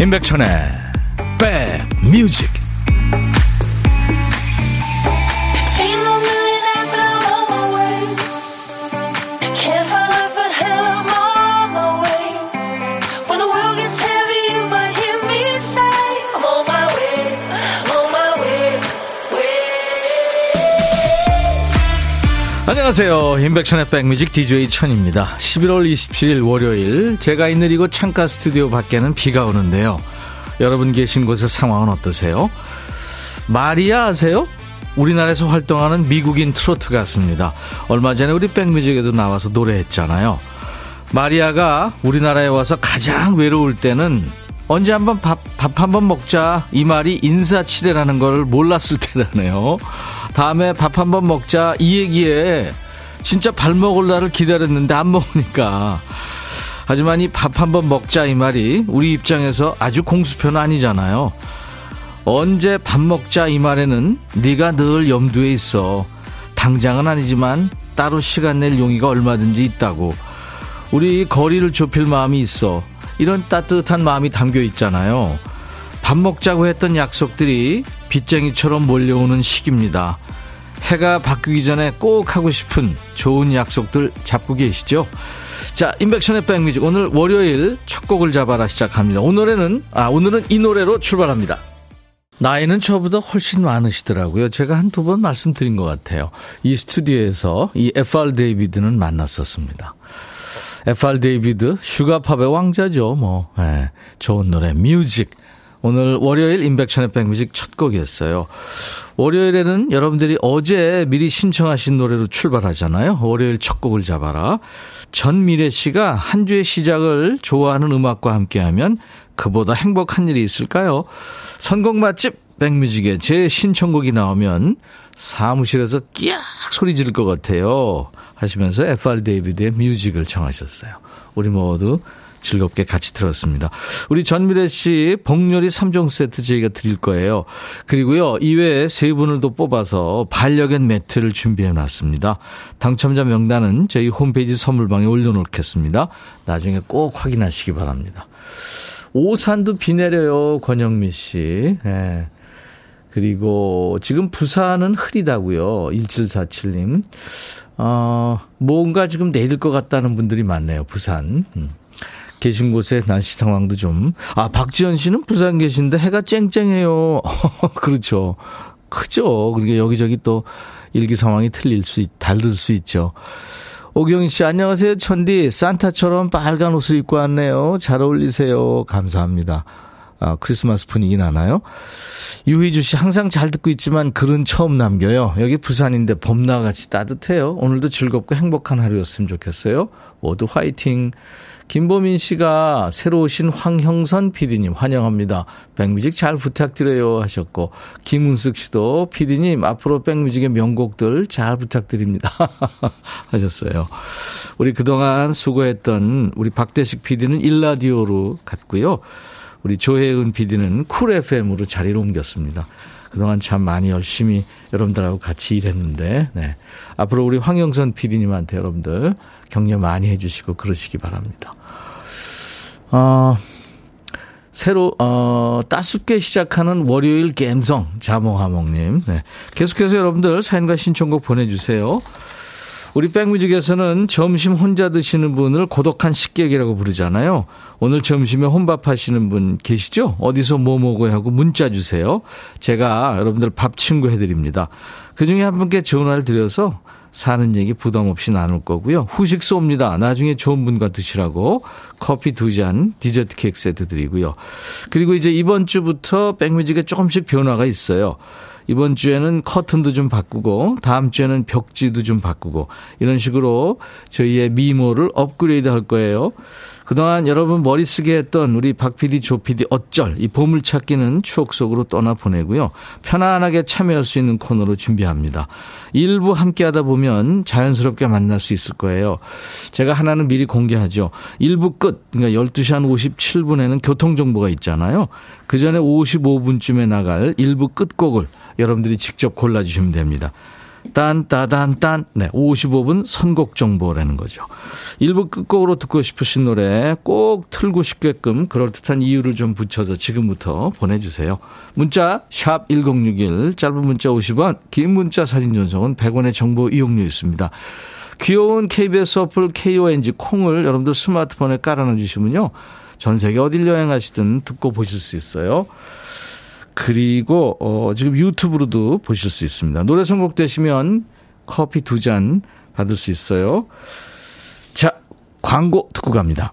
임백천의 백뮤직 안녕하세요. 임백천의 백뮤직 DJ 천입니다. 11월 27일 월요일 제가 있는 이곳 창가 스튜디오 밖에는 비가 오는데요. 여러분 계신 곳의 상황은 어떠세요? 마리아 아세요? 우리나라에서 활동하는 미국인 트로트 가수입니다. 얼마 전에 우리 백뮤직에도 나와서 노래했잖아요. 마리아가 우리나라에 와서 가장 외로울 때는 언제 한번 밥, 밥 한번 먹자. 이 말이 인사치레라는 걸 몰랐을 때라네요. 다음에 밥 한번 먹자. 이 얘기에 진짜 밥 먹을 날을 기다렸는데 안 먹으니까. 하지만 이 밥 한번 먹자 이 말이 우리 입장에서 아주 공수표는 아니잖아요. 언제 밥 먹자 이 말에는 네가 늘 염두에 있어. 당장은 아니지만 따로 시간 낼 용의가 얼마든지 있다고. 우리 거리를 좁힐 마음이 있어. 이런 따뜻한 마음이 담겨 있잖아요. 밥 먹자고 했던 약속들이 빚쟁이처럼 몰려오는 시기입니다. 해가 바뀌기 전에 꼭 하고 싶은 좋은 약속들 잡고 계시죠? 자, 임백천의 백뮤직 오늘 월요일 첫 곡을 잡아라 시작합니다. 오늘은 아 오늘은 이 노래로 출발합니다. 나이는 저보다 훨씬 많으시더라고요. 제가 한두 번 말씀드린 것 같아요. 이 스튜디오에서 이 FR 데이비드는 만났었습니다. FR 데이비드 sugar pop의 왕자죠. 뭐 네, 좋은 노래 Music. 오늘 월요일 임백천의 백뮤직 첫 곡이었어요. 월요일에는 여러분들이 어제 미리 신청하신 노래로 출발하잖아요. 월요일 첫 곡을 잡아라. 전미래 씨가 한 주의 시작을 좋아하는 음악과 함께하면 그보다 행복한 일이 있을까요? 선곡 맛집 백뮤직에 제 신청곡이 나오면 사무실에서 끼악 소리 지를 것 같아요. 하시면서 FR 데이비드의 뮤직을 청하셨어요. 우리 모두 즐겁게 같이 들었습니다. 우리 전미래 씨 복요리 3종 세트 저희가 드릴 거예요. 그리고요, 이외에 세 분을 또 뽑아서 반려견 매트를 준비해 놨습니다. 당첨자 명단은 저희 홈페이지 선물방에 올려놓겠습니다. 나중에 꼭 확인하시기 바랍니다. 오산도 비 내려요, 권영미 씨. 네. 그리고 지금 부산은 흐리다고요. 1747님. 어, 뭔가 지금 내릴 것 같다는 분들이 많네요. 부산. 음. 계신 곳의 날씨 상황도 좀. 아, 박지현 씨는 부산 계신데 해가 쨍쨍해요. 그렇죠. 크죠. 그러니까 여기저기 또 일기 상황이 틀릴 수, 있, 다를 수 있죠. 오경희 씨, 안녕하세요. 천디. 산타처럼 빨간 옷을 입고 왔네요. 잘 어울리세요. 감사합니다. 아, 크리스마스 분위기 나나요? 유희주 씨 항상 잘 듣고 있지만 글은 처음 남겨요. 여기 부산인데 봄나같이 따뜻해요. 오늘도 즐겁고 행복한 하루였으면 좋겠어요. 모두 화이팅. 김보민 씨가 새로 오신 황형선 PD님 환영합니다. 백뮤직 잘 부탁드려요 하셨고 김은숙 씨도 PD님 앞으로 백뮤직의 명곡들 잘 부탁드립니다 하셨어요. 우리 그동안 수고했던 우리 박대식 PD는 일라디오로 갔고요. 우리 조혜은 PD는 쿨 FM으로 자리를 옮겼습니다. 그동안 참 많이 열심히 여러분들하고 같이 일했는데, 네. 앞으로 우리 황영선 PD님한테 여러분들 격려 많이 해주시고 그러시기 바랍니다. 어, 새로, 어, 따숩게 시작하는 월요일 갬성, 자몽하몽님. 네. 계속해서 여러분들 사연과 신청곡 보내주세요. 우리 백뮤직에서는 점심 혼자 드시는 분을 고독한 식객이라고 부르잖아요. 오늘 점심에 혼밥 하시는 분 계시죠? 어디서 뭐 먹어야 하고 문자 주세요. 제가 여러분들 밥 친구 해드립니다. 그 중에 한 분께 전화를 드려서 사는 얘기 부담 없이 나눌 거고요. 후식 쏩니다. 나중에 좋은 분과 드시라고 커피 두 잔, 디저트 케이크 세트 드리고요. 그리고 이제 이번 주부터 백뮤직에 조금씩 변화가 있어요. 이번 주에는 커튼도 좀 바꾸고 다음 주에는 벽지도 좀 바꾸고 이런 식으로 저희의 미모를 업그레이드 할 거예요. 그동안 여러분 머리 쓰게 했던 우리 박 PD, 조 PD 어쩔 이 보물 찾기는 추억 속으로 떠나 보내고요. 편안하게 참여할 수 있는 코너로 준비합니다. 일부 함께 하다 보면 자연스럽게 만날 수 있을 거예요. 제가 하나는 미리 공개하죠. 일부 끝, 그러니까 12시 한 57분에는 교통정보가 있잖아요. 그 전에 55분쯤에 나갈 일부 끝곡을 여러분들이 직접 골라주시면 됩니다. 딴따단딴. 네, 55분 선곡 정보라는 거죠. 1부 끝곡으로 듣고 싶으신 노래 꼭 틀고 싶게끔 그럴듯한 이유를 좀 붙여서 지금부터 보내주세요. 문자 샵 1061, 짧은 문자 50원, 긴 문자 사진 전송은 100원의 정보 이용료 있습니다. 귀여운 KBS 어플 KONG 콩을 여러분들 스마트폰에 깔아놔 주시면요. 전 세계 어딜 여행하시든 듣고 보실 수 있어요. 그리고 어, 지금 유튜브로도 보실 수 있습니다. 노래 선곡되시면 커피 두 잔 받을 수 있어요. 자, 광고 듣고 갑니다.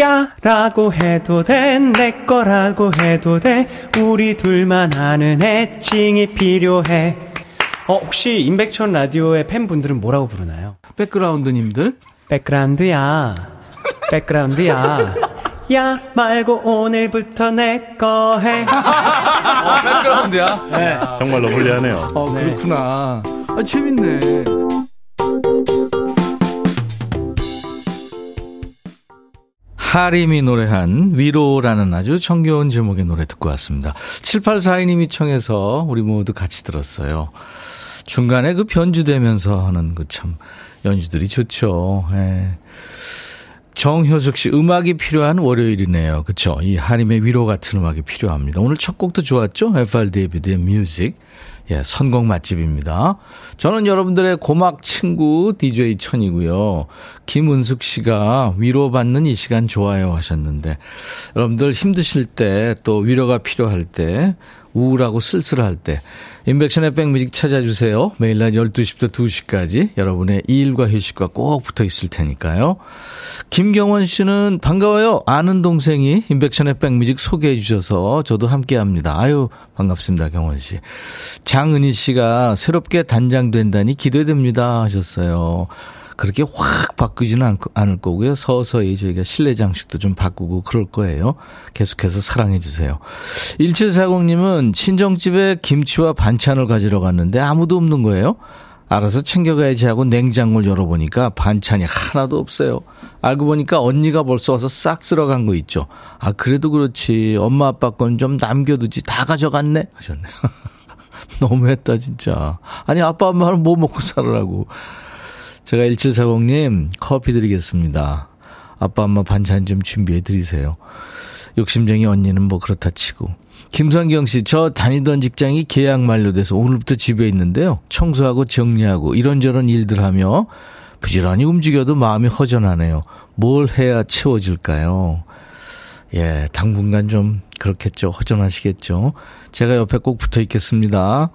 야 라고 해도 돼 내 거라고 해도 돼 우리 둘만 아는 애칭이 필요해 어 혹시 임백천 라디오의 팬분들은 뭐라고 부르나요? 백그라운드님들 백그라운드야 백그라운드야 야 말고 오늘부터 내 거 해. 어, 백그라운드야? 네. 정말로 불리하네요. 어, 그렇구나. 아, 재밌네. 하림이 노래한 위로라는 아주 정겨운 제목의 노래 듣고 왔습니다. 7842님이 청해서 우리 모두 같이 들었어요. 중간에 그 변주되면서 하는 그 참 연주들이 좋죠. 예. 정효숙 씨, 음악이 필요한 월요일이네요. 그쵸? 이 하림의 위로 같은 음악이 필요합니다. 오늘 첫 곡도 좋았죠? FR 데이비드의 Music. 예, 선곡 맛집입니다. 저는 여러분들의 고막 친구 DJ 천이고요. 김은숙 씨가 위로받는 이 시간 좋아요 하셨는데, 여러분들 힘드실 때, 또 위로가 필요할 때, 우울하고 쓸쓸할 때 인백션의 백뮤직 찾아주세요. 매일 낮 12시부터 2시까지 여러분의 일과 휴식과 꼭 붙어 있을 테니까요. 김경원 씨는 반가워요. 아는 동생이 인백션의 백뮤직 소개해 주셔서 저도 함께 합니다. 아유 반갑습니다. 경원 씨. 장은희 씨가 새롭게 단장된다니 기대됩니다 하셨어요. 그렇게 확 바꾸지는 않을 거고요. 서서히 저희가 실내 장식도 좀 바꾸고 그럴 거예요. 계속해서 사랑해 주세요. 1740님은 친정집에 김치와 반찬을 가지러 갔는데 아무도 없는 거예요. 알아서 챙겨가야지 하고 냉장고를 열어보니까 반찬이 하나도 없어요. 알고 보니까 언니가 벌써 와서 싹 쓸어간 거 있죠. 아, 그래도 그렇지. 엄마 아빠 건 좀 남겨두지. 다 가져갔네? 하셨네요. 너무했다, 진짜. 아니, 아빠 엄마는 뭐 먹고 살으라고. 제가 1740님 커피 드리겠습니다. 아빠, 엄마 반찬 좀 준비해 드리세요. 욕심쟁이 언니는 뭐 그렇다 치고. 김성경 씨, 저 다니던 직장이 계약 만료돼서 오늘부터 집에 있는데요. 청소하고 정리하고 이런저런 일들 하며 부지런히 움직여도 마음이 허전하네요. 뭘 해야 채워질까요? 예, 당분간 좀 그렇겠죠. 허전하시겠죠. 제가 옆에 꼭 붙어 있겠습니다.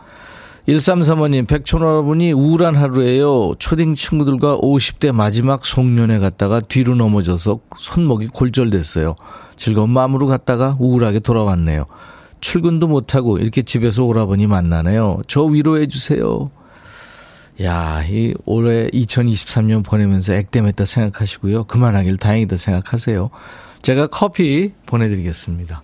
1335님, 백촌여러분이 우울한 하루에요. 초딩 친구들과 50대 마지막 송년회 갔다가 뒤로 넘어져서 손목이 골절됐어요. 즐거운 마음으로 갔다가 우울하게 돌아왔네요. 출근도 못하고 이렇게 집에서 오라버니 만나네요. 저 위로해 주세요. 야, 이 올해 2023년 보내면서 액땜했다 생각하시고요. 그만하길 다행이다 생각하세요. 제가 커피 보내드리겠습니다.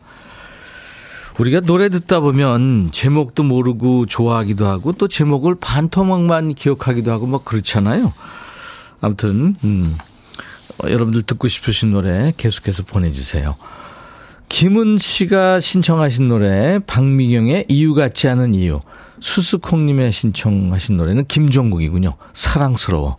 우리가 노래 듣다 보면 제목도 모르고 좋아하기도 하고 또 제목을 반토막만 기억하기도 하고 막 그렇잖아요. 아무튼 음, 어, 여러분들 듣고 싶으신 노래 계속해서 보내주세요. 김은 씨가 신청하신 노래 박미경의 이유 같지 않은 이유 수수콩님의 신청하신 노래는 김종국이군요. 사랑스러워.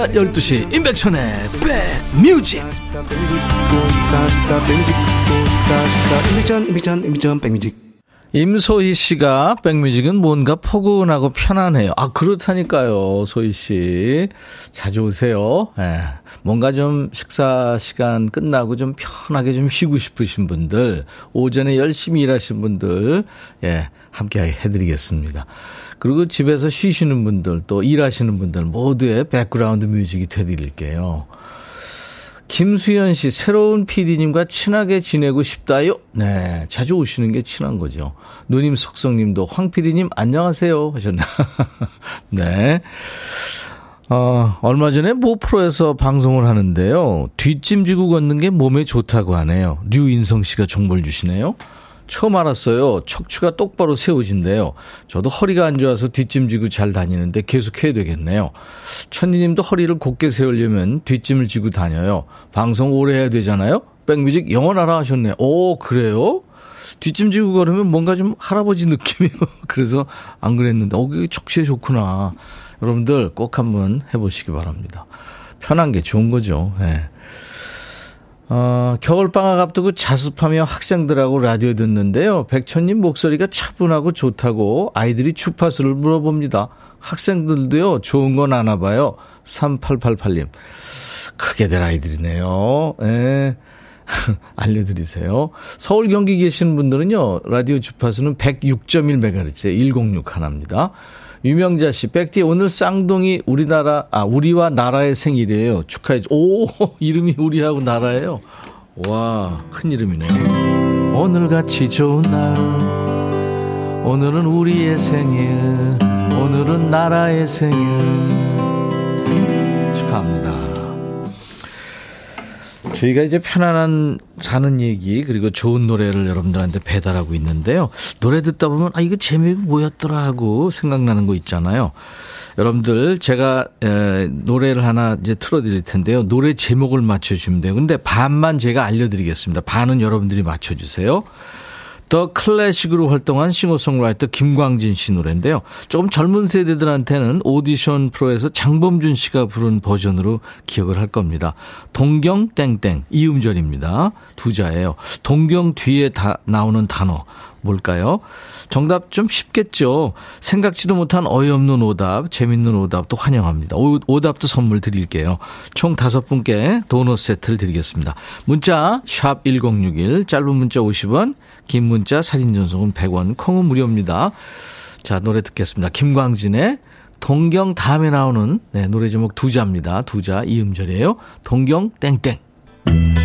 낮 12시 임백천의 백뮤직 임소희 씨가 백뮤직은 뭔가 포근하고 편안해요. 아 그렇다니까요, 소희 씨 자주 오세요. 예, 뭔가 좀 식사 시간 끝나고 좀 편하게 좀 쉬고 싶으신 분들, 오전에 열심히 일하신 분들, 예, 함께 해드리겠습니다. 그리고 집에서 쉬시는 분들 또 일하시는 분들 모두의 백그라운드 뮤직이 되드릴게요. 김수현 씨, 새로운 PD님과 친하게 지내고 싶다요? 네, 자주 오시는 게 친한 거죠. 누님 속성님도 황 PD님 안녕하세요 하셨나? 네. 어, 얼마 전에 모 프로에서 방송을 하는데요. 뒷짐 지고 걷는 게 몸에 좋다고 하네요. 류인성 씨가 정보를 주시네요. 처음 알았어요. 척추가 똑바로 세워진대요. 저도 허리가 안 좋아서 뒷짐지고 잘 다니는데 계속 해야 되겠네요. 천니님도 허리를 곧게 세우려면 뒷짐을 지고 다녀요. 방송 오래 해야 되잖아요. 백뮤직 영원하라 하셨네요. 오, 그래요? 뒷짐 지고 걸으면 뭔가 좀 할아버지 느낌이요. 그래서 안 그랬는데, 어, 그게 척추에 좋구나. 여러분들 꼭 한번 해보시기 바랍니다. 편한 게 좋은 거죠. 예. 어, 겨울방학 앞두고 자습하며 학생들하고 라디오 듣는데요. 백천님 목소리가 차분하고 좋다고 아이들이 주파수를 물어봅니다. 학생들도요, 좋은 건 아나 봐요. 3888님. 크게 될 아이들이네요. 예. 알려드리세요. 서울 경기 계시는 분들은요, 라디오 주파수는 106.1MHz, 106 하나입니다. 유명자 씨, 백디 오늘 쌍둥이 우리나라, 아, 우리와 나라의 생일이에요. 축하해. 오, 이름이 우리하고 나라예요. 와, 큰 이름이네요. 오늘 같이 좋은 날, 오늘은 우리의 생일, 오늘은 나라의 생일. 축하합니다. 저희가 이제 편안한 사는 얘기 그리고 좋은 노래를 여러분들한테 배달하고 있는데요. 노래 듣다 보면 아 이거 제목이 뭐였더라 하고 생각나는 거 있잖아요. 여러분들 제가 에, 노래를 하나 이제 틀어드릴 텐데요. 노래 제목을 맞춰주시면 돼요. 근데 반만 제가 알려드리겠습니다. 반은 여러분들이 맞춰주세요. 더 클래식으로 활동한 싱어송라이터 김광진 씨 노래인데요. 조금 젊은 세대들한테는 오디션 프로에서 장범준 씨가 부른 버전으로 기억을 할 겁니다. 동경 땡땡 이음절입니다. 두 자예요. 동경 뒤에 다 나오는 단어 뭘까요? 정답 좀 쉽겠죠. 생각지도 못한 어이없는 오답, 재밌는 오답도 환영합니다. 오, 오답도 선물 드릴게요. 총 다섯 분께 도넛 세트를 드리겠습니다. 문자 샵 1061, 짧은 문자 50원, 긴 문자 사진 전송은 100원, 콩은 무료입니다. 자, 노래 듣겠습니다. 김광진의 동경 다음에 나오는 네, 노래 제목 두 자입니다. 두 자, 이음절이에요. 동경 땡땡.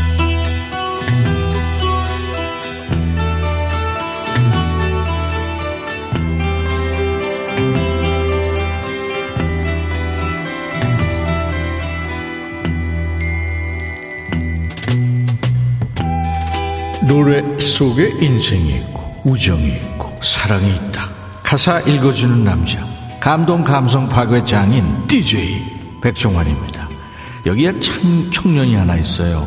노래 속에 인생이 있고 우정이 있고 사랑이 있다. 가사 읽어주는 남자 감동 감성 파괴 장인 DJ 백종환입니다. 여기에 참 청년이 하나 있어요.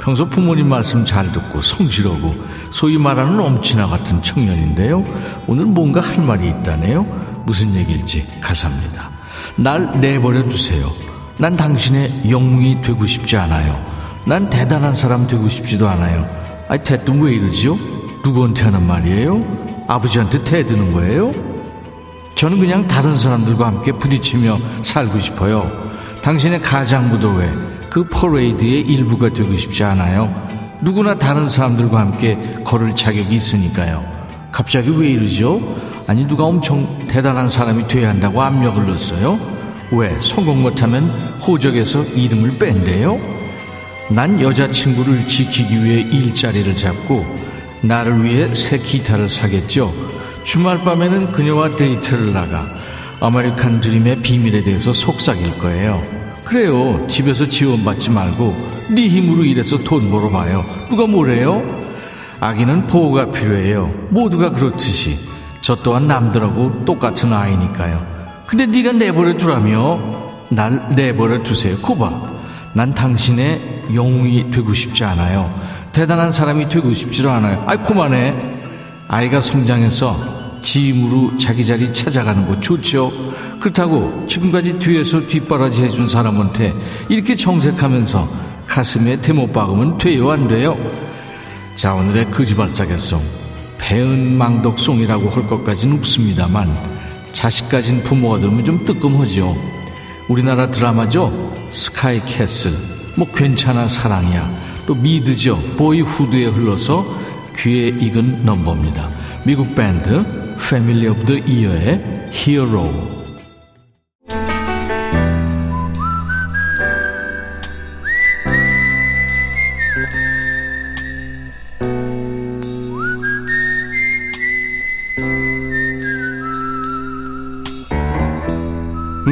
평소 부모님 말씀 잘 듣고 성실하고 소위 말하는 엄친아 같은 청년인데요. 오늘 뭔가 할 말이 있다네요. 무슨 얘기일지 가사입니다. 날 내버려 두세요. 난 당신의 영웅이 되고 싶지 않아요. 난 대단한 사람 되고 싶지도 않아요. 아니, 대뜸 왜 이러지요? 누구한테 하는 말이에요? 아버지한테 대드는 거예요? 저는 그냥 다른 사람들과 함께 부딪히며 살고 싶어요. 당신의 가장 무도회, 그 퍼레이드의 일부가 되고 싶지 않아요. 누구나 다른 사람들과 함께 걸을 자격이 있으니까요. 갑자기 왜 이러죠? 아니, 누가 엄청 대단한 사람이 돼야 한다고 압력을 넣었어요? 왜? 성공 못하면 호적에서 이름을 뺀대요? 난 여자친구를 지키기 위해 일자리를 잡고 나를 위해 새 기타를 사겠죠. 주말 밤에는 그녀와 데이트를 나가 아메리칸 드림의 비밀에 대해서 속삭일 거예요. 그래요. 집에서 지원받지 말고 네 힘으로 일해서 돈 벌어봐요. 누가 뭐래요? 아기는 보호가 필요해요. 모두가 그렇듯이 저 또한 남들하고 똑같은 아이니까요. 근데 네가 내버려 두라며 날 내버려 두세요. 코바. 난 당신의 영웅이 되고 싶지 않아요. 대단한 사람이 되고 싶지도 않아요. 아이, 그만해. 아이가 성장해서 지 힘으로 자기 자리 찾아가는 거 좋죠. 그렇다고 지금까지 뒤에서 뒷바라지 해준 사람한테 이렇게 정색하면서 가슴에 대못 박으면 돼요, 안 돼요? 자, 오늘의 거지발싸개송. 배은망덕송이라고 할 것까지는 없습니다만, 자식 가진 부모가 들으면 좀 뜨끔하죠. 우리나라 드라마죠? 스카이 캐슬. 뭐 괜찮아 사랑이야. 또 미드죠. Boyhood에 흘러서 귀에 익은 넘버입니다. 미국 밴드 Family of the Year의 Hero.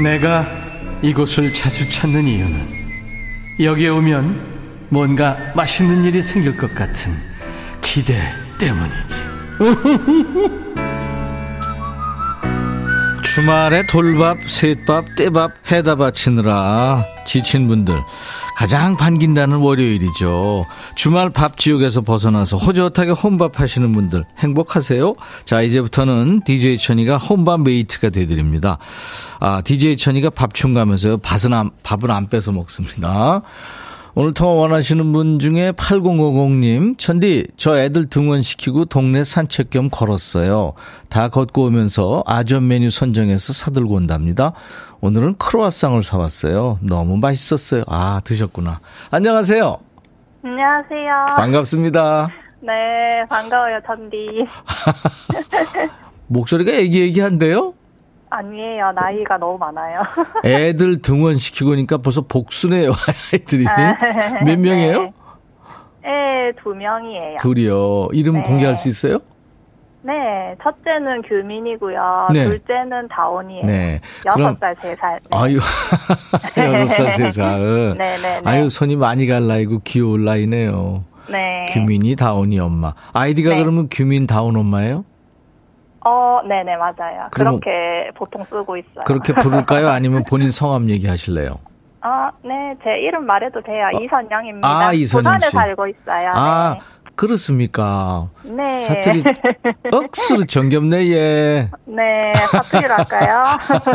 내가 이곳을 자주 찾는 이유는 여기에 오면 뭔가 맛있는 일이 생길 것 같은 기대 때문이지. 주말에 돌밥, 셋밥, 떼밥 해다 바치느라 지친 분들 가장 반긴다는 월요일이죠. 주말 밥 지옥에서 벗어나서 호젓하게 혼밥 하시는 분들 행복하세요? 자, 이제부터는 DJ 천이가 혼밥 mate가 되드립니다. 아, DJ 천이가 밥충 가면서요. 밥은 안, 밥은 안 뺏어 먹습니다. 오늘 통화 원하시는 분 중에 8050님, 천디, 저 애들 등원시키고 동네 산책 겸 걸었어요. 다 걷고 오면서 아점 메뉴 선정해서 사들고 온답니다. 오늘은 크로아상을 사왔어요. 너무 맛있었어요. 아, 드셨구나. 안녕하세요. 안녕하세요. 반갑습니다. 네, 반가워요, 전디. 목소리가 애기애기한데요? 아니에요. 나이가 너무 많아요. 애들 등원시키고 오니까 벌써 복수네요, 아이들이. 아, 몇 명이에요? 네. 네, 두 명이에요. 둘이요. 이름 네. 공개할 수 있어요? 네, 첫째는 규민이고요. 네. 둘째는 다온이에요. 네. 여섯 살, 세 살. 네. 아유, 여섯 살, 세 살. 네, 네, 네. 아유, 손이 많이 갈 나이고 귀여울 나이네요. 네. 규민이 다온이 엄마. 아이디가 네. 그러면 규민 다온 엄마예요? 어, 네네, 맞아요. 그렇게 보통 쓰고 있어요. 그렇게 부를까요? 아니면 본인 성함 얘기하실래요? 아, 네, 제 이름 말해도 돼요. 이선영입니다. 아, 이선영 부산에 씨. 살고 있어요. 아, 그렇습니까? 네. 사투리 억수로 정겹네, 얘. 네, 사투리로 할까요?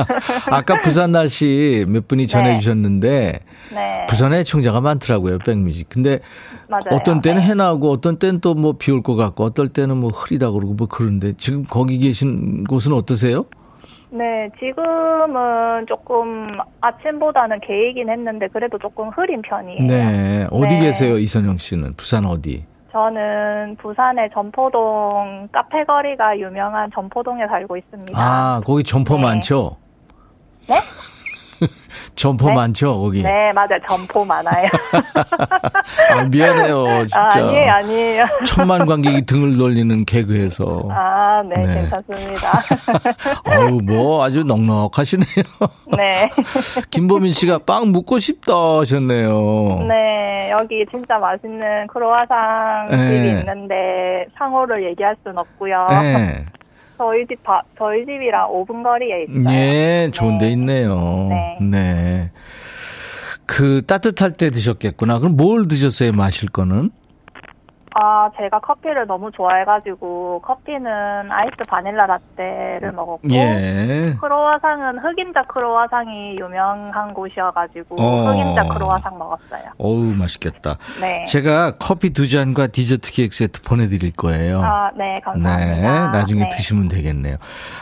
아까 부산 날씨 몇 분이 전해주셨는데, 네. 부산에 청자가 많더라고요, 백뮤직. 근데 맞아요. 어떤 때는 네. 해 나오고 어떤 때는 또 뭐 비 올 것 같고 어떨 때는 뭐 흐리다 그러고 뭐 그런데 지금 거기 계신 곳은 어떠세요? 네, 지금은 조금 아침보다는 개이긴 했는데 그래도 조금 흐린 편이에요. 네. 어디 네. 계세요, 이선영 씨는? 부산 어디? 저는 부산의 점포동 카페거리가 유명한 점포동에 살고 있습니다. 아, 거기 점포 네. 많죠? 네? 점포 네? 많죠, 거기? 네, 맞아요. 점포 많아요. 아, 미안해요, 진짜. 아, 아니에요, 아니에요. 천만 관객이 등을 돌리는 개그에서. 아, 네, 네. 괜찮습니다. 어우, 뭐 아주 넉넉하시네요. 네. 김보민 씨가 빵 묻고 싶다 하셨네요. 네, 여기 진짜 맛있는 크로아상 집이 네. 있는데 상호를 얘기할 순 없고요. 네. 저희 집 바, 저희 집이랑 5분 거리에 있어요. 예, 좋은 데 네. 있네요. 네. 네. 그 따뜻할 때 드셨겠구나. 그럼 뭘 드셨어요, 마실 거는? 아, 제가 커피를 너무 좋아해가지고 커피는 아이스 바닐라 라떼를 먹었고 예. 크로와상은 흑임자 크로와상이 유명한 곳이어가지고 어. 흑임자 크로와상 먹었어요. 어우, 맛있겠다. 네. 제가 커피 두 잔과 디저트 케이크 세트 보내드릴 거예요. 아, 네, 네, 감사합니다. 나중에 네. 드시면 되겠네요.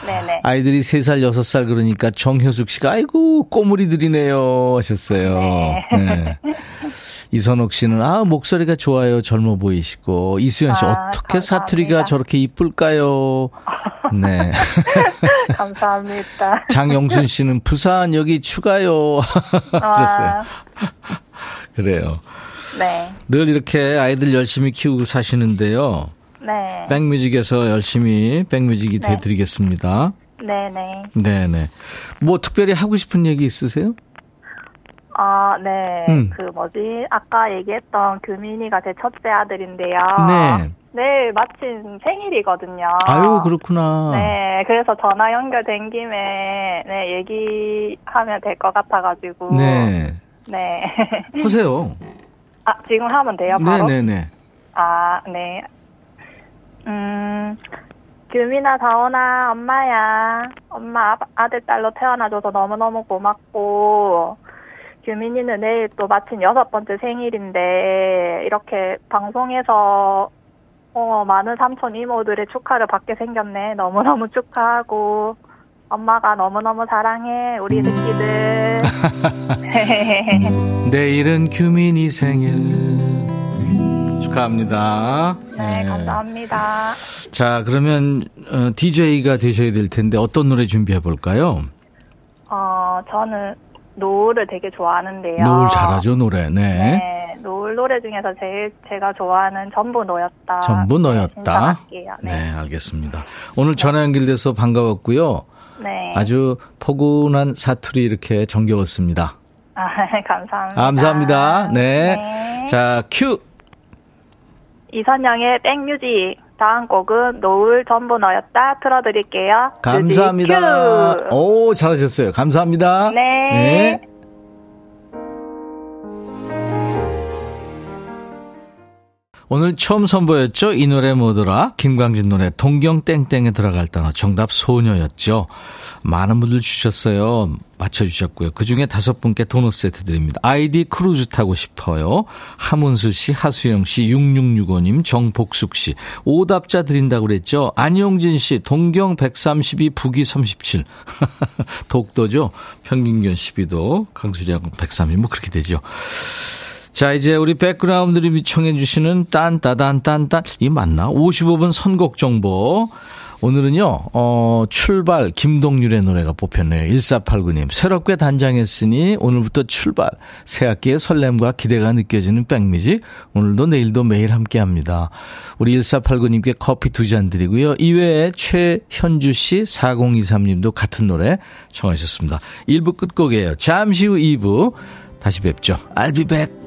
네네. 아이들이 3살, 6살 그러니까 정효숙 씨가 아이고 꼬물이들이네요 하셨어요. 네. 이선옥 씨는 아 목소리가 좋아요 젊어 보이시고 이수연 씨 아, 어떻게 감사합니다. 사투리가 저렇게 이쁠까요? 네. 감사합니다. 장영순 씨는 부산 여기 추가요 하셨어요. 아, 그래요. 네. 늘 이렇게 아이들 열심히 키우고 사시는데요. 네. 백뮤직에서 열심히 백뮤직이 네. 돼드리겠습니다. 네네. 네네. 뭐 특별히 하고 싶은 얘기 있으세요? 아, 네. 음. 그 뭐지? 아까 얘기했던 규민이가 제 첫째 아들인데요. 네. 내일 마침 생일이거든요. 아유 그렇구나. 네, 그래서 전화 연결된 김에 네 얘기하면 될 것 같아가지고. 네. 네. 하세요. 아 지금 하면 돼요, 바로? 네네네. 아, 네. 음, 규민아, 다원아, 엄마야. 엄마 아- 아들, 딸로 태어나줘서 너무너무 고맙고, 규민이는 내일 또 마침 여섯 번째 생일인데, 이렇게 방송에서, 어, 많은 삼촌 이모들의 축하를 받게 생겼네. 너무너무 축하하고, 엄마가 너무너무 사랑해, 우리 새끼들. 내일은 규민이 생일. 축하합니다. 네, 감사합니다. 자, 그러면 어, DJ가 되셔야 될 텐데 어떤 노래 준비해 볼까요? 어, 저는 노을을 되게 좋아하는데요. 노을 잘하죠, 노래. 네. 네, 노을 노래 중에서 제일 제가 좋아하는 전부 너였다. 전부 네, 너였다. 네, 네. 알겠습니다. 오늘 전화 연결돼서 반가웠고요. 네. 아주 포근한 사투리 이렇게 정겨웠습니다. 아, 감사합니다. 감사합니다. 네. 네. 자, 큐. 이선영의 백뮤직. 다음 곡은 노을 전부 너였다 틀어드릴게요. 감사합니다. 오, 잘하셨어요. 감사합니다. 네. 오늘 처음 선보였죠? 이 노래 뭐더라? 김광진 노래 동경땡땡에 들어갈 단어 정답 소녀였죠. 많은 분들 주셨어요. 맞춰주셨고요. 그중에 다섯 분께 도넛 세트 드립니다. 아이디 크루즈 타고 싶어요. 하문수 씨, 하수영 씨, 6665님, 정복숙 씨. 오답자 드린다고 그랬죠? 안용진 씨, 동경 132, 북위 37. 독도죠? 평균기온 12도, 강수량 130, 뭐 그렇게 되죠. 자, 이제 우리 백그라운드님이 청해주시는 딴따단딴딴, 이 맞나? 55분 선곡 정보. 오늘은요, 어, 출발, 김동률의 노래가 뽑혔네요. 1489님. 새롭게 단장했으니 오늘부터 출발. 새 학기의 설렘과 기대가 느껴지는 백뮤직. 오늘도 내일도 매일 함께 합니다. 우리 1489님께 커피 두 잔 드리고요. 이외에 최현주 씨, 4023님도 같은 노래 청하셨습니다. 1부 끝곡이에요. 잠시 후 2부. 다시 뵙죠. I'll be back.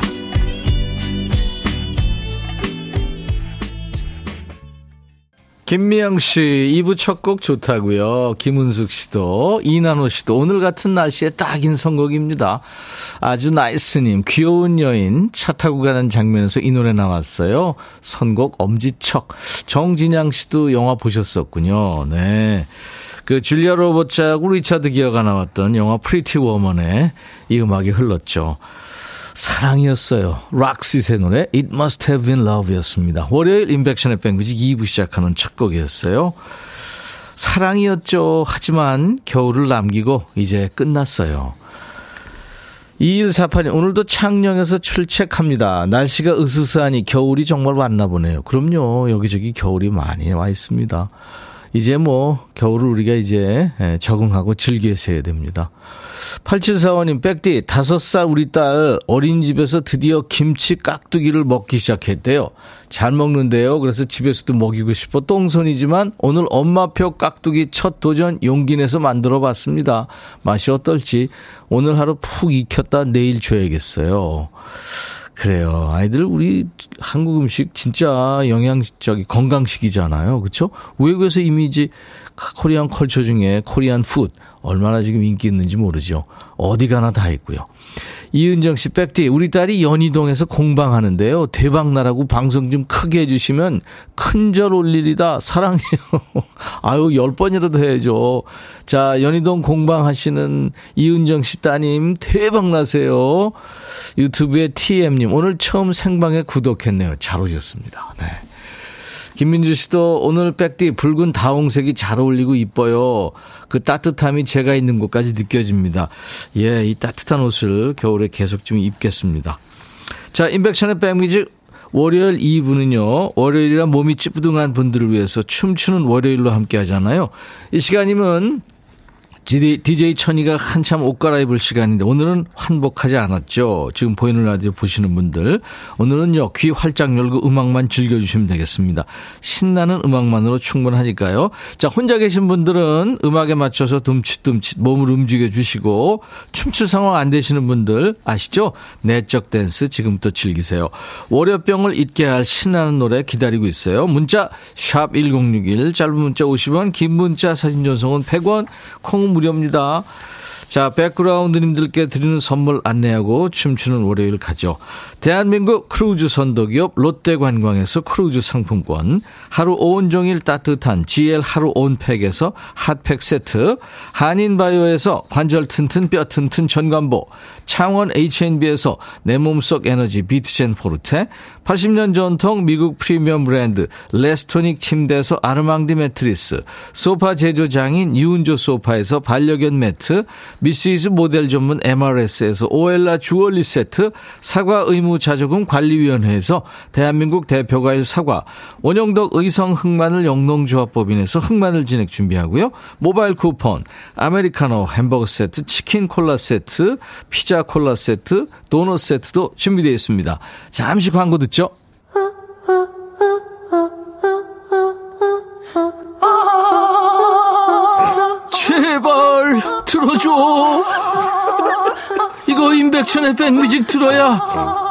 김미영 씨, 2부 첫 곡 좋다고요. 김은숙 씨도, 이난호 씨도 오늘 같은 날씨에 딱인 선곡입니다. 아주 나이스님, 귀여운 여인, 차 타고 가는 장면에서 이 노래 나왔어요. 선곡 엄지척. 정진양 씨도 영화 보셨었군요. 네. 그 줄리아 로버츠하고 리차드 기어가 나왔던 영화 Pretty Woman에 이 음악이 흘렀죠. 사랑이었어요. 락시의 노래 It Must Have Been Love였습니다. 월요일 임백천의 백뮤직 2부 시작하는 첫 곡이었어요. 사랑이었죠. 하지만 겨울을 남기고 이제 끝났어요. 2148님, 오늘도 창녕에서 출첵합니다. 날씨가 으스스하니 겨울이 정말 왔나 보네요. 그럼요. 여기저기 겨울이 많이 와 있습니다. 이제 뭐, 겨울을 우리가 이제 예, 적응하고 즐겨셔야 됩니다. 8745님, 백디, 다섯 살 우리 딸 어린이집에서 드디어 김치 깍두기를 먹기 시작했대요. 잘 먹는데요. 그래서 집에서도 먹이고 싶어 똥손이지만 오늘 엄마표 깍두기 첫 도전 용기 내서 만들어 봤습니다. 맛이 어떨지 오늘 하루 푹 익혔다 내일 줘야겠어요. 그래요. 아이들 우리 한국 음식 진짜 영양적이 건강식이잖아요. 그렇죠? 외국에서 이미 이제 Korean culture 중에 Korean food 얼마나 지금 인기 있는지 모르죠. 어디 가나 다 있고요. 이은정 씨, 백디, 우리 딸이 연희동에서 공방하는데요. 대박 나라고 방송 좀 크게 해주시면 큰절 올리리다. 사랑해요. 아유, 열 번이라도 해야죠. 자, 연희동 공방하시는 이은정 씨 따님, 대박 나세요. 유튜브에 TM님, 오늘 처음 생방에 구독했네요. 잘 오셨습니다. 네. 김민주 씨도 오늘 백디 붉은 다홍색이 잘 어울리고 이뻐요. 그 따뜻함이 제가 있는 곳까지 느껴집니다. 예, 이 따뜻한 옷을 겨울에 계속 좀 입겠습니다. 자, 인백션의 백뮤직 월요일 2부는요, 월요일이라 몸이 찌뿌둥한 분들을 위해서 춤추는 월요일로 함께 하잖아요. 이 시간이면 DJ 천이가 한참 옷 갈아입을 시간인데 오늘은 환복하지 않았죠. 지금 보이는 라디오 보시는 분들. 오늘은요, 귀 활짝 열고 음악만 즐겨주시면 되겠습니다. 신나는 음악만으로 충분하니까요. 자, 혼자 계신 분들은 음악에 맞춰서 둠칫둠칫 몸을 움직여 주시고, 춤출 상황 안 되시는 분들 아시죠? 내적 댄스 지금부터 즐기세요. 월요병을 잊게 할 신나는 노래 기다리고 있어요. 문자, 샵 1061, 짧은 문자 50원, 긴 문자 사진 전송은 100원, 콩 무료입니다. 자, 백그라운드님들께 드리는 선물 안내하고 춤추는 월요일 가죠. 대한민국 크루즈 선도기업 롯데관광에서 크루즈 상품권, 하루 온종일 따뜻한 GL 하루 온팩에서 핫팩 세트, 한인바이오에서 관절 튼튼 뼈 튼튼 전관보, 창원 H&B에서 내 몸속 에너지 비트젠 포르테, 80년 전통 미국 프리미엄 브랜드 레스토닉 침대에서 아르망디 매트리스, 소파 제조장인 유운조 소파에서 반려견 매트, 미시즈 모델 전문 MRS에서 오엘라 주얼리 세트, 사과 의무 자조금 관리위원회에서 대한민국 대표과일 사과, 원영덕 의성 흑마늘 영농조합법인에서 흑마늘 진액 준비하고요. 모바일 쿠폰, 아메리카노 햄버거 세트, 치킨 콜라 세트, 피자 콜라 세트, 도넛 세트도 준비되어 있습니다. 잠시 광고 듣죠. 제발 들어줘. 이거 임백천의 백뮤직 들어야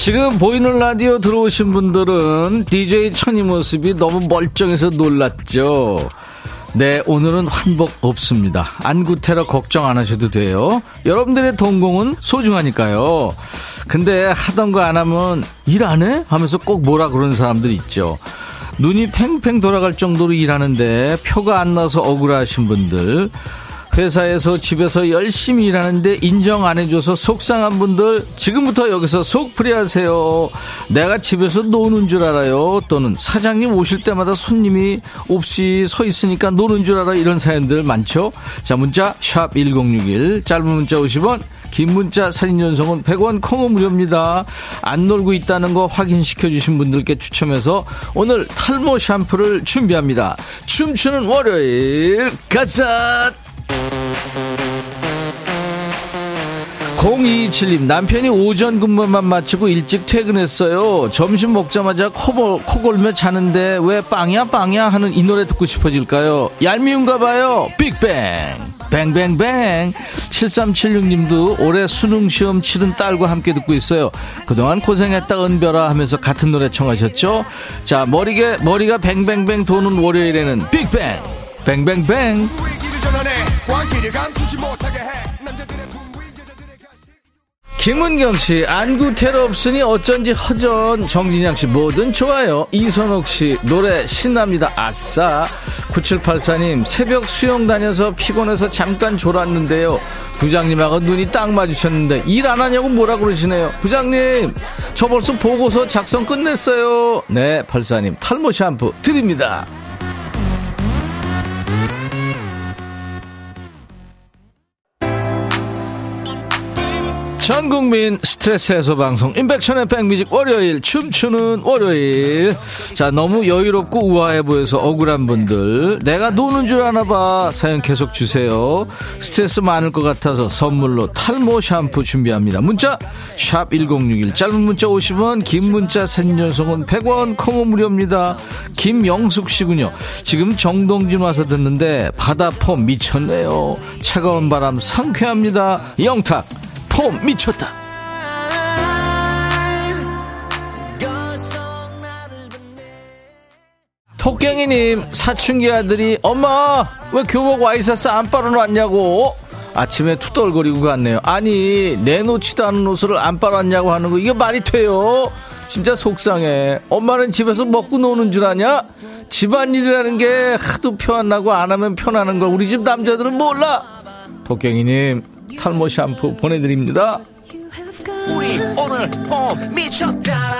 지금 보이는 라디오 들어오신 분들은 DJ 천이 모습이 너무 멀쩡해서 놀랐죠. 네, 오늘은 환복 없습니다. 안구 테러 걱정 안 하셔도 돼요. 여러분들의 동공은 소중하니까요. 근데 하던 거 안 하면 일 안 해? 하면서 꼭 뭐라 그러는 사람들 있죠. 눈이 팽팽 돌아갈 정도로 일하는데 표가 안 나서 억울하신 분들. 회사에서 집에서 열심히 일하는데 인정 안 해줘서 속상한 분들 지금부터 여기서 속풀이 하세요. 내가 집에서 노는 줄 알아요. 또는 사장님 오실 때마다 손님이 없이 서 있으니까 노는 줄 알아. 이런 사연들 많죠. 자 문자 샵 1061 짧은 문자 50원 긴 문자 사진 연속은 100원 콩은 무료입니다. 안 놀고 있다는 거 확인시켜 주신 분들께 추첨해서 오늘 탈모 샴푸를 준비합니다. 춤추는 월요일 가자! 0227님 남편이 오전 근무만 마치고 일찍 퇴근했어요. 점심 먹자마자 코, 코 골며 자는데 왜 빵이야 빵이야 하는 이 노래 듣고 싶어질까요? 얄미운가 봐요. 빅뱅. 뱅뱅뱅. 7376님도 올해 수능시험 치른 딸과 함께 듣고 있어요. 그동안 고생했다 은별아 하면서 같은 노래 청하셨죠? 자 머리게, 머리가 뱅뱅뱅 도는 월요일에는 빅뱅. 뱅뱅뱅 김은경 씨, 안구 테러 없으니 어쩐지 허전. 정진양 씨, 뭐든 좋아요. 이선옥 씨, 노래 신납니다. 아싸. 9784님, 새벽 수영 다녀서 피곤해서 잠깐 졸았는데요. 부장님하고 눈이 딱 마주쳤는데 일 안 하냐고 뭐라 그러시네요. 부장님, 저 벌써 보고서 작성 끝냈어요. 네, 84님, 탈모 샴푸 드립니다. 전 국민 스트레스 해소 방송 임백천의 백뮤직 월요일 춤추는 월요일. 자 너무 여유롭고 우아해 보여서 억울한 분들 내가 노는 줄 아나 봐. 사연 계속 주세요. 스트레스 많을 것 같아서 선물로 탈모 샴푸 준비합니다. 문자 샵 1061 짧은 문자 50원 긴 문자 전송은 100원 콩은 무료입니다. 김영숙 씨군요. 지금 정동진 와서 듣는데 바다폼 미쳤네요. 차가운 바람 상쾌합니다. 영탁 폼 미쳤다. 토깽이님 사춘기 아들이 엄마 왜 교복 와이셔츠 안 빨아놨냐고? 아침에 투덜거리고 갔네요 아니 내놓지도 않은 옷을 안 빨았냐고 하는 거 이게 말이 돼요? 진짜 속상해. 엄마는 집에서 먹고 노는 줄 아냐? 집안일이라는 게 하도 표안 나고 안 하면 편하는 걸 우리 집 남자들은 몰라. 토깽이님 탈모 샴푸 보내드립니다. 우리 오늘 봄 미쳤다.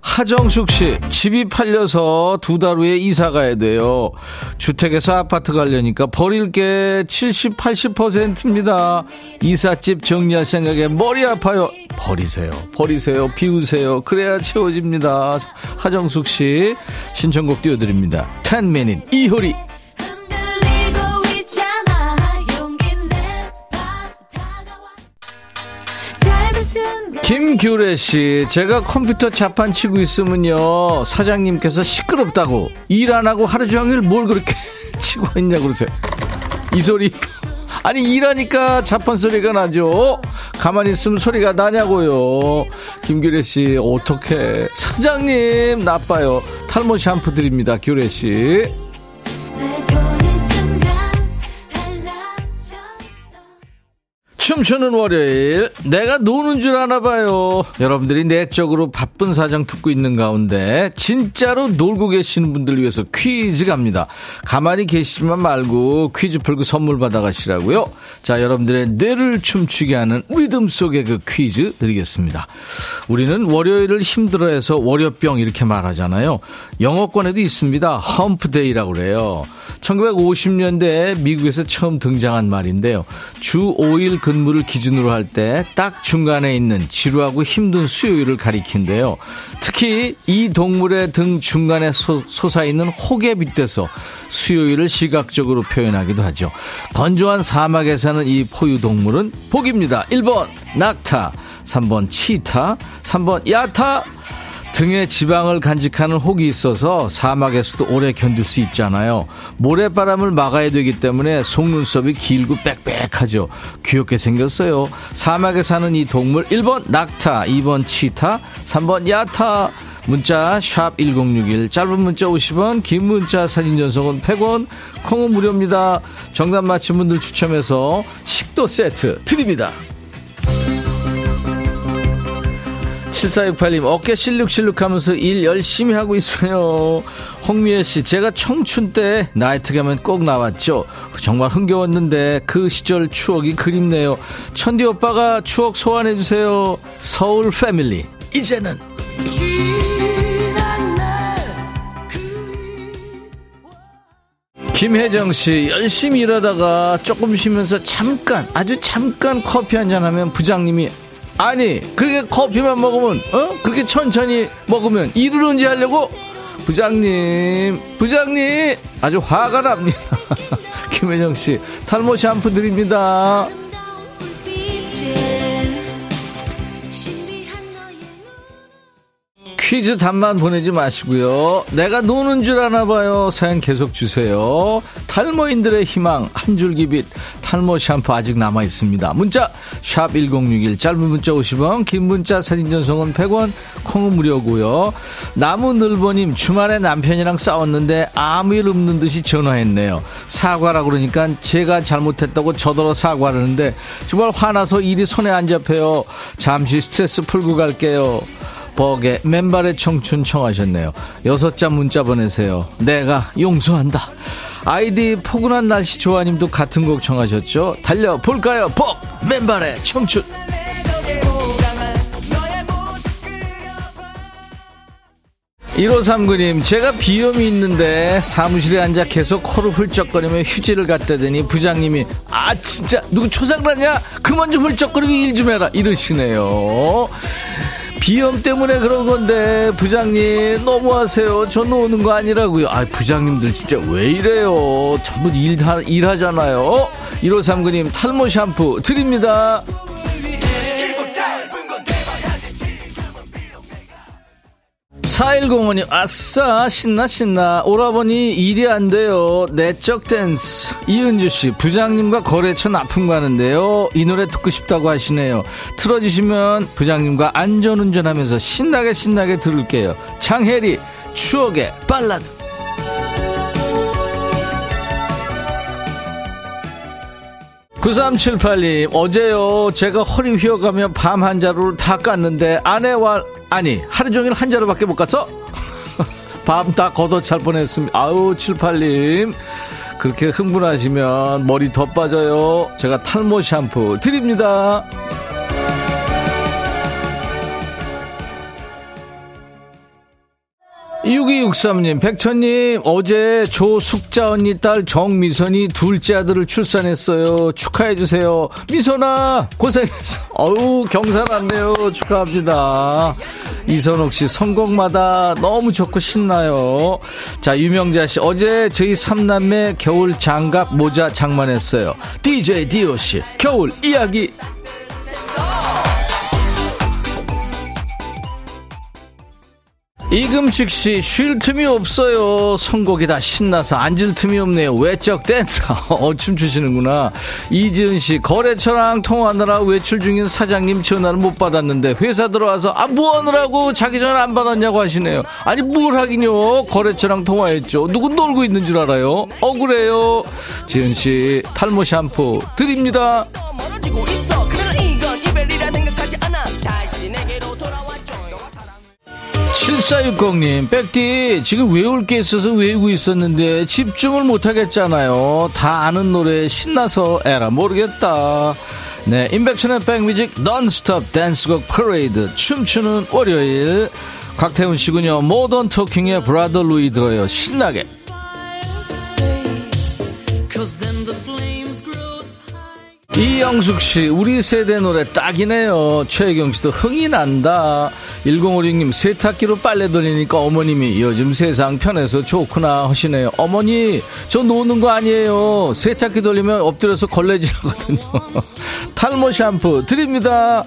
하정숙 씨, 집이 팔려서 두 달 후에 이사 가야 돼요. 주택에서 아파트 가려니까 버릴 게 70, 80%입니다. 이삿집 정리할 생각에 머리 아파요. 버리세요. 버리세요. 비우세요. 그래야 채워집니다. 하정숙 씨, 신청곡 띄워드립니다. 10 minute 이효리. 김규래 씨, 제가 컴퓨터 자판 치고 있으면요, 사장님께서 시끄럽다고, 일 안 하고 하루 종일 뭘 그렇게 치고 있냐 그러세요. 이 소리. 아니, 일하니까 자판 소리가 나죠? 가만히 있으면 소리가 나냐고요. 김규래 씨, 어떡해. 사장님, 나빠요. 탈모 샴푸 드립니다, 규래 씨. 춤추는 월요일. 내가 노는 줄 아나 봐요. 여러분들이 내적으로 바쁜 사정 듣고 있는 가운데 진짜로 놀고 계시는 분들 위해서 퀴즈 갑니다. 가만히 계시지만 말고 퀴즈 풀고 선물 받아가시라고요. 자 여러분들의 뇌를 춤추게 하는 리듬 속의 그 퀴즈 드리겠습니다. 우리는 월요일을 힘들어해서 월요병 이렇게 말하잖아요. 영어권에도 있습니다. 험프데이라고 그래요 1950년대에 미국에서 처음 등장한 말인데요 주 5일 근 근무를 기준으로 할 때 딱 중간에 있는 지루하고 힘든 수요일을 가리킨대요. 특히 이 동물의 등 중간에 솟, 솟아있는 혹에 빗대서 수요일을 시각적으로 표현하기도 하죠. 건조한 사막에 사는 이 포유동물은 복입니다. 1번 낙타, 3번 치타, 3번 야타, 등에 지방을 간직하는 혹이 있어서 사막에서도 오래 견딜 수 있잖아요. 모래바람을 막아야 되기 때문에 속눈썹이 길고 빽빽하죠. 귀엽게 생겼어요. 사막에 사는 이 동물 1번 낙타, 2번 치타, 3번 야타. 문자 1061, 짧은 문자 50원, 긴 문자 사진 전송은 100원, 콩은 무료입니다. 정답 맞힌 분들 추첨해서 식도 세트 드립니다. 7468님, 어깨 실룩실룩 하면서 일 열심히 하고 있어요. 홍미애 씨, 제가 청춘 때 나이트 가면 꼭 나왔죠. 정말 흥겨웠는데 그 시절 추억이 그립네요. 천디 오빠가 추억 소환해주세요. 서울 패밀리. 이제는. 김혜정 씨, 열심히 일하다가 조금 쉬면서 잠깐, 아주 잠깐 커피 한 잔 하면 부장님이 아니 그렇게 커피만 먹으면 어? 그렇게 천천히 먹으면 일을 언제 하려고? 부장님 부장님! 아주 화가 납니다. 김혜정 씨 탈모 샴푸 드립니다 퀴즈 답만 보내지 마시고요. 내가 노는 줄 아나 봐요. 사연 계속 주세요. 탈모인들의 희망 한 줄기 빛 탈모 샴푸 아직 남아 있습니다. 문자 샵1061 짧은 문자 50원 긴 문자 사진 전송은 100원 콩은 무료고요. 나무늘보님 주말에 남편이랑 싸웠는데 아무 일 없는 듯이 전화했네요. 사과라 그러니까 제가 잘못했다고 저더러 사과하는데 정말 화나서 일이 손에 안 잡혀요. 잠시 스트레스 풀고 갈게요. 버게 맨발의 청춘 청하셨네요. 여섯 자 문자 보내세요. 내가 용서한다. 아이디 포근한 날씨 조아님도 같은 곡 청하셨죠? 달려볼까요? 복! 맨발의 청춘! 1539님, 제가 비염이 있는데 사무실에 앉아 계속 코를 훌쩍거리며 휴지를 갖다 대니 부장님이, 아, 진짜, 누구 초상라냐? 그만 좀 훌쩍거리고 일 좀 해라. 이러시네요. 비염 때문에 그런 건데 부장님 너무하세요. 저는 오는 거 아니라고요. 아 부장님들 진짜 왜 이래요. 전부 일, 일하잖아요. 1539님 탈모 샴푸 드립니다. 4105님, 아싸, 신나, 신나. 오라버니 일이 안 돼요. 내적 댄스. 이은주 씨, 부장님과 거래처 납품 가는데요. 이 노래 듣고 싶다고 하시네요. 틀어주시면 부장님과 안전운전 하면서 신나게 신나게 들을게요. 장혜리, 추억의 발라드. 구삼칠팔님 어제요. 제가 허리 휘어가며 밤 한 자루를 다 깠는데 아내와 아니 하루 종일 한 자루밖에 못 갔어? 밤 다 걷어찰 뻔했습니다. 아우 칠팔님. 그렇게 흥분하시면 머리 더 빠져요. 제가 탈모 샴푸 드립니다 6263님, 백천님, 어제 조숙자 언니 딸 정미선이 둘째 아들을 출산했어요. 축하해주세요. 미선아, 고생했어. 어우, 경사났네요. 축하합니다. 이선옥 씨, 선곡마다 너무 좋고 신나요. 자, 유명자 씨, 어제 저희 삼남매 겨울 장갑 모자 장만했어요. DJ 디오 씨, 겨울 이야기 이금식 씨, 쉴 틈이 없어요. 선곡이 다 신나서 앉을 틈이 없네요. 외적 댄서. 어, 춤추시는구나. 이지은 씨, 거래처랑 통화하느라 외출 중인 사장님 전화를 못 받았는데 회사 들어와서, 아, 뭐 하느라고 자기 전화 안 받았냐고 하시네요. 아니, 뭘 하긴요. 거래처랑 통화했죠. 누구 놀고 있는 줄 알아요? 억울해요. 지은 씨, 탈모 샴푸 드립니다. 7460님, 백디, 지금 외울 게 있어서 외우고 있었는데 집중을 못하겠잖아요. 다 아는 노래 신나서 에라 모르겠다. 네, 임백천의 백뮤직 논스톱 댄스곡 퍼레이드 춤추는 월요일 곽태훈 씨군요. Modern Talking의 Brother Louie 들어요. 신나게. 이영숙 씨, 우리 세대 노래 딱이네요. 최혜경 씨도 흥이 난다. 1056님, 세탁기로 빨래 돌리니까 어머님이 요즘 세상 편해서 좋구나 하시네요. 어머니, 저 노는 거 아니에요. 세탁기 돌리면 엎드려서 걸레질하거든요. 탈모 샴푸 드립니다.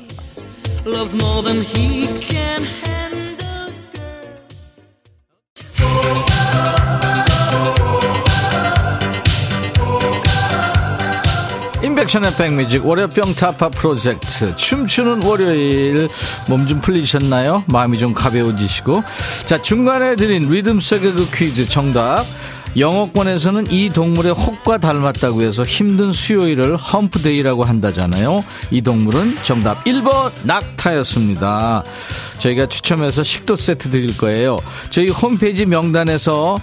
인백션의 백뮤직 월요병 타파 프로젝트 춤추는 월요일 몸 좀 풀리셨나요? 마음이 좀 가벼워지시고 자 중간에 드린 리듬 속의 그 퀴즈 정답 영어권에서는 이 동물의 혹과 닮았다고 해서 힘든 수요일을 험프데이라고 한다잖아요. 이 동물은 정답 1번 낙타였습니다. 저희가 추첨해서 식도 세트 드릴 거예요. 저희 홈페이지 명단에서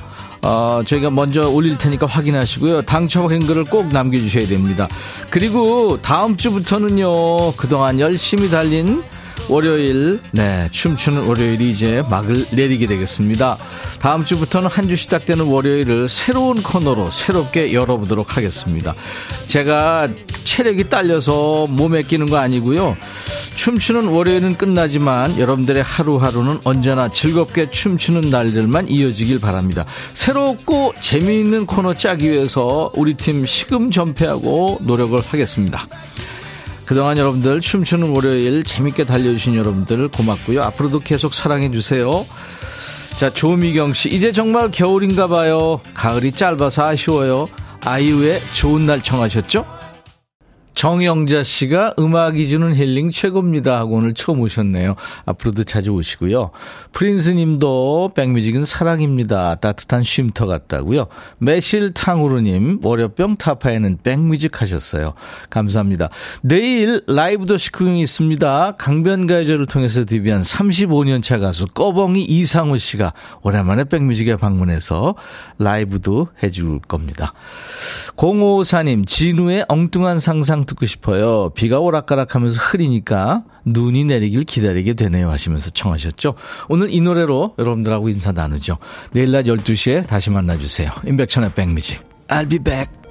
어, 저희가 먼저 올릴 테니까 확인하시고요. 당첨 행글을 꼭 남겨주셔야 됩니다. 그리고 다음 주부터는요, 그동안 열심히 달린 월요일, 네, 춤추는 월요일이 이제 막을 내리게 되겠습니다. 다음 주부터는 한 주 시작되는 월요일을 새로운 코너로 새롭게 열어보도록 하겠습니다. 제가 체력이 딸려서 몸에 끼는 거 아니고요. 춤추는 월요일은 끝나지만 여러분들의 하루하루는 언제나 즐겁게 춤추는 날들만 이어지길 바랍니다. 새롭고 재미있는 코너 짜기 위해서 우리 팀 시금전폐하고 노력을 하겠습니다. 그동안 여러분들 춤추는 월요일 재밌게 달려주신 여러분들 고맙고요. 앞으로도 계속 사랑해주세요. 자, 조미경 씨. 이제 정말 겨울인가 봐요. 가을이 짧아서 아쉬워요. 아이유의 좋은 날 청하셨죠? 정영자 씨가 음악이 주는 힐링 최고입니다 하고 오늘 처음 오셨네요. 앞으로도 자주 오시고요. 프린스 님도 백뮤직은 사랑입니다. 따뜻한 쉼터 같다고요. 매실 탕후루 님 월요병 타파에는 백뮤직 하셨어요. 감사합니다. 내일 라이브 도시 구경이 있습니다. 강변가요제를 통해서 데뷔한 35년차 가수 꺼벙이 이상우 씨가 오랜만에 백뮤직에 방문해서 라이브도 해줄 겁니다. 0554님 진우의 엉뚱한 상상 듣고 싶어요. 비가 오락가락하면서 흐리니까 눈이 내리길 기다리게 되네요 하시면서 청하셨죠. 오늘 이 노래로 여러분들하고 인사 나누죠. 내일 낮 12시에 다시 만나주세요. 임백천의 백뮤직. I'll be back.